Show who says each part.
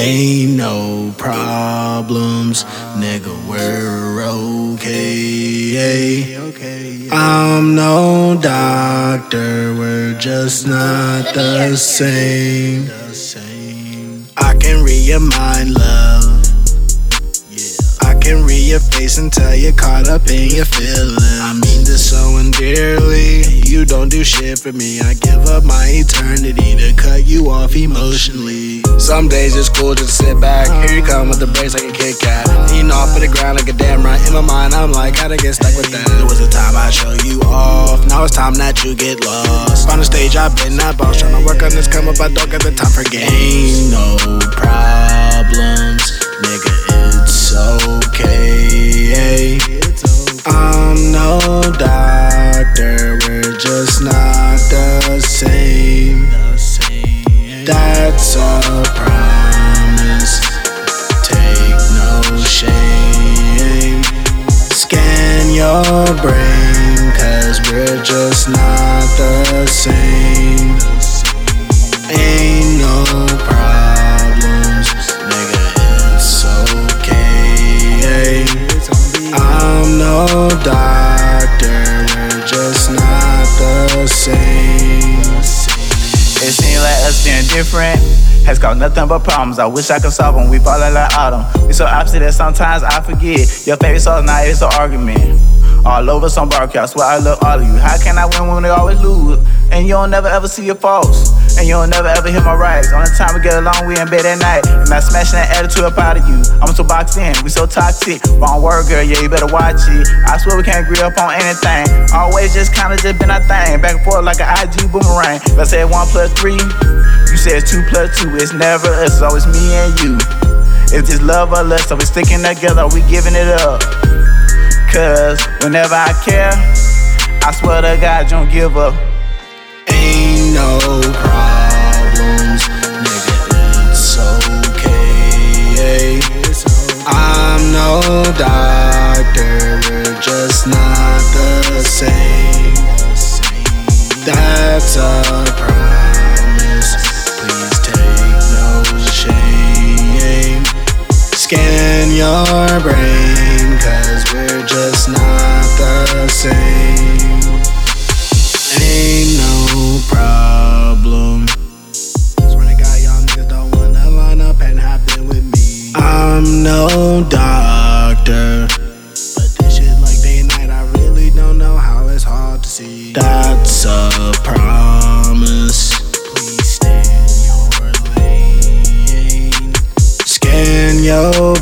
Speaker 1: Ain't no problems, nigga, we're okay. I'm no doctor, we're just not the same. I can read your mind, love. I can read your face tell you're caught up in your feelings. I mean this so endearly. You don't do shit for me. I give up my eternity to cut you off emotionally. Some days it's cool just to sit back. Here you come with the brakes like a Kit Kat. Lean off of the ground like a damn right. In my mind, I'm like, how to get stuck with that. There was a time I show you off. Now it's time that you get lost. On the stage, I've been that boss. Trying to work on this come up, I don't get the time for. Ain't no problems, That's a promise. Take no shame. Scan your brain, cause we're just not the same. Ain't no problems, nigga, it's okay. I'm no doctor, we're just not the same.
Speaker 2: It like us being different has caused nothing but problems. I wish I could solve them. We falling like autumn. We so opposite that sometimes I forget. Your favorite song now is an argument. All over some barbecue, I swear I love all of you. How can I win when they always lose? And you don't never ever see your faults. And you don't never ever hear my rights. Only time we get along, we in bed at night. And I smashing that attitude up out of you. I'm so boxed in, we so toxic. Wrong word, girl, yeah, you better watch it. I swear we can't agree up on anything. Always just kinda just been our thing. Back and forth like an IG boomerang. Let's one plus three. You said two plus two. It's never us, it's always me and you. If this love or lust, are we sticking together? We giving it up? Cause whenever I care, I swear to God, don't give up.
Speaker 1: Ain't no problems, nigga, it's okay. I'm no doctor, we're just not the same. That's a promise, please take no shame. Scan your brain, That's a promise. Please stay in your lane. Scan your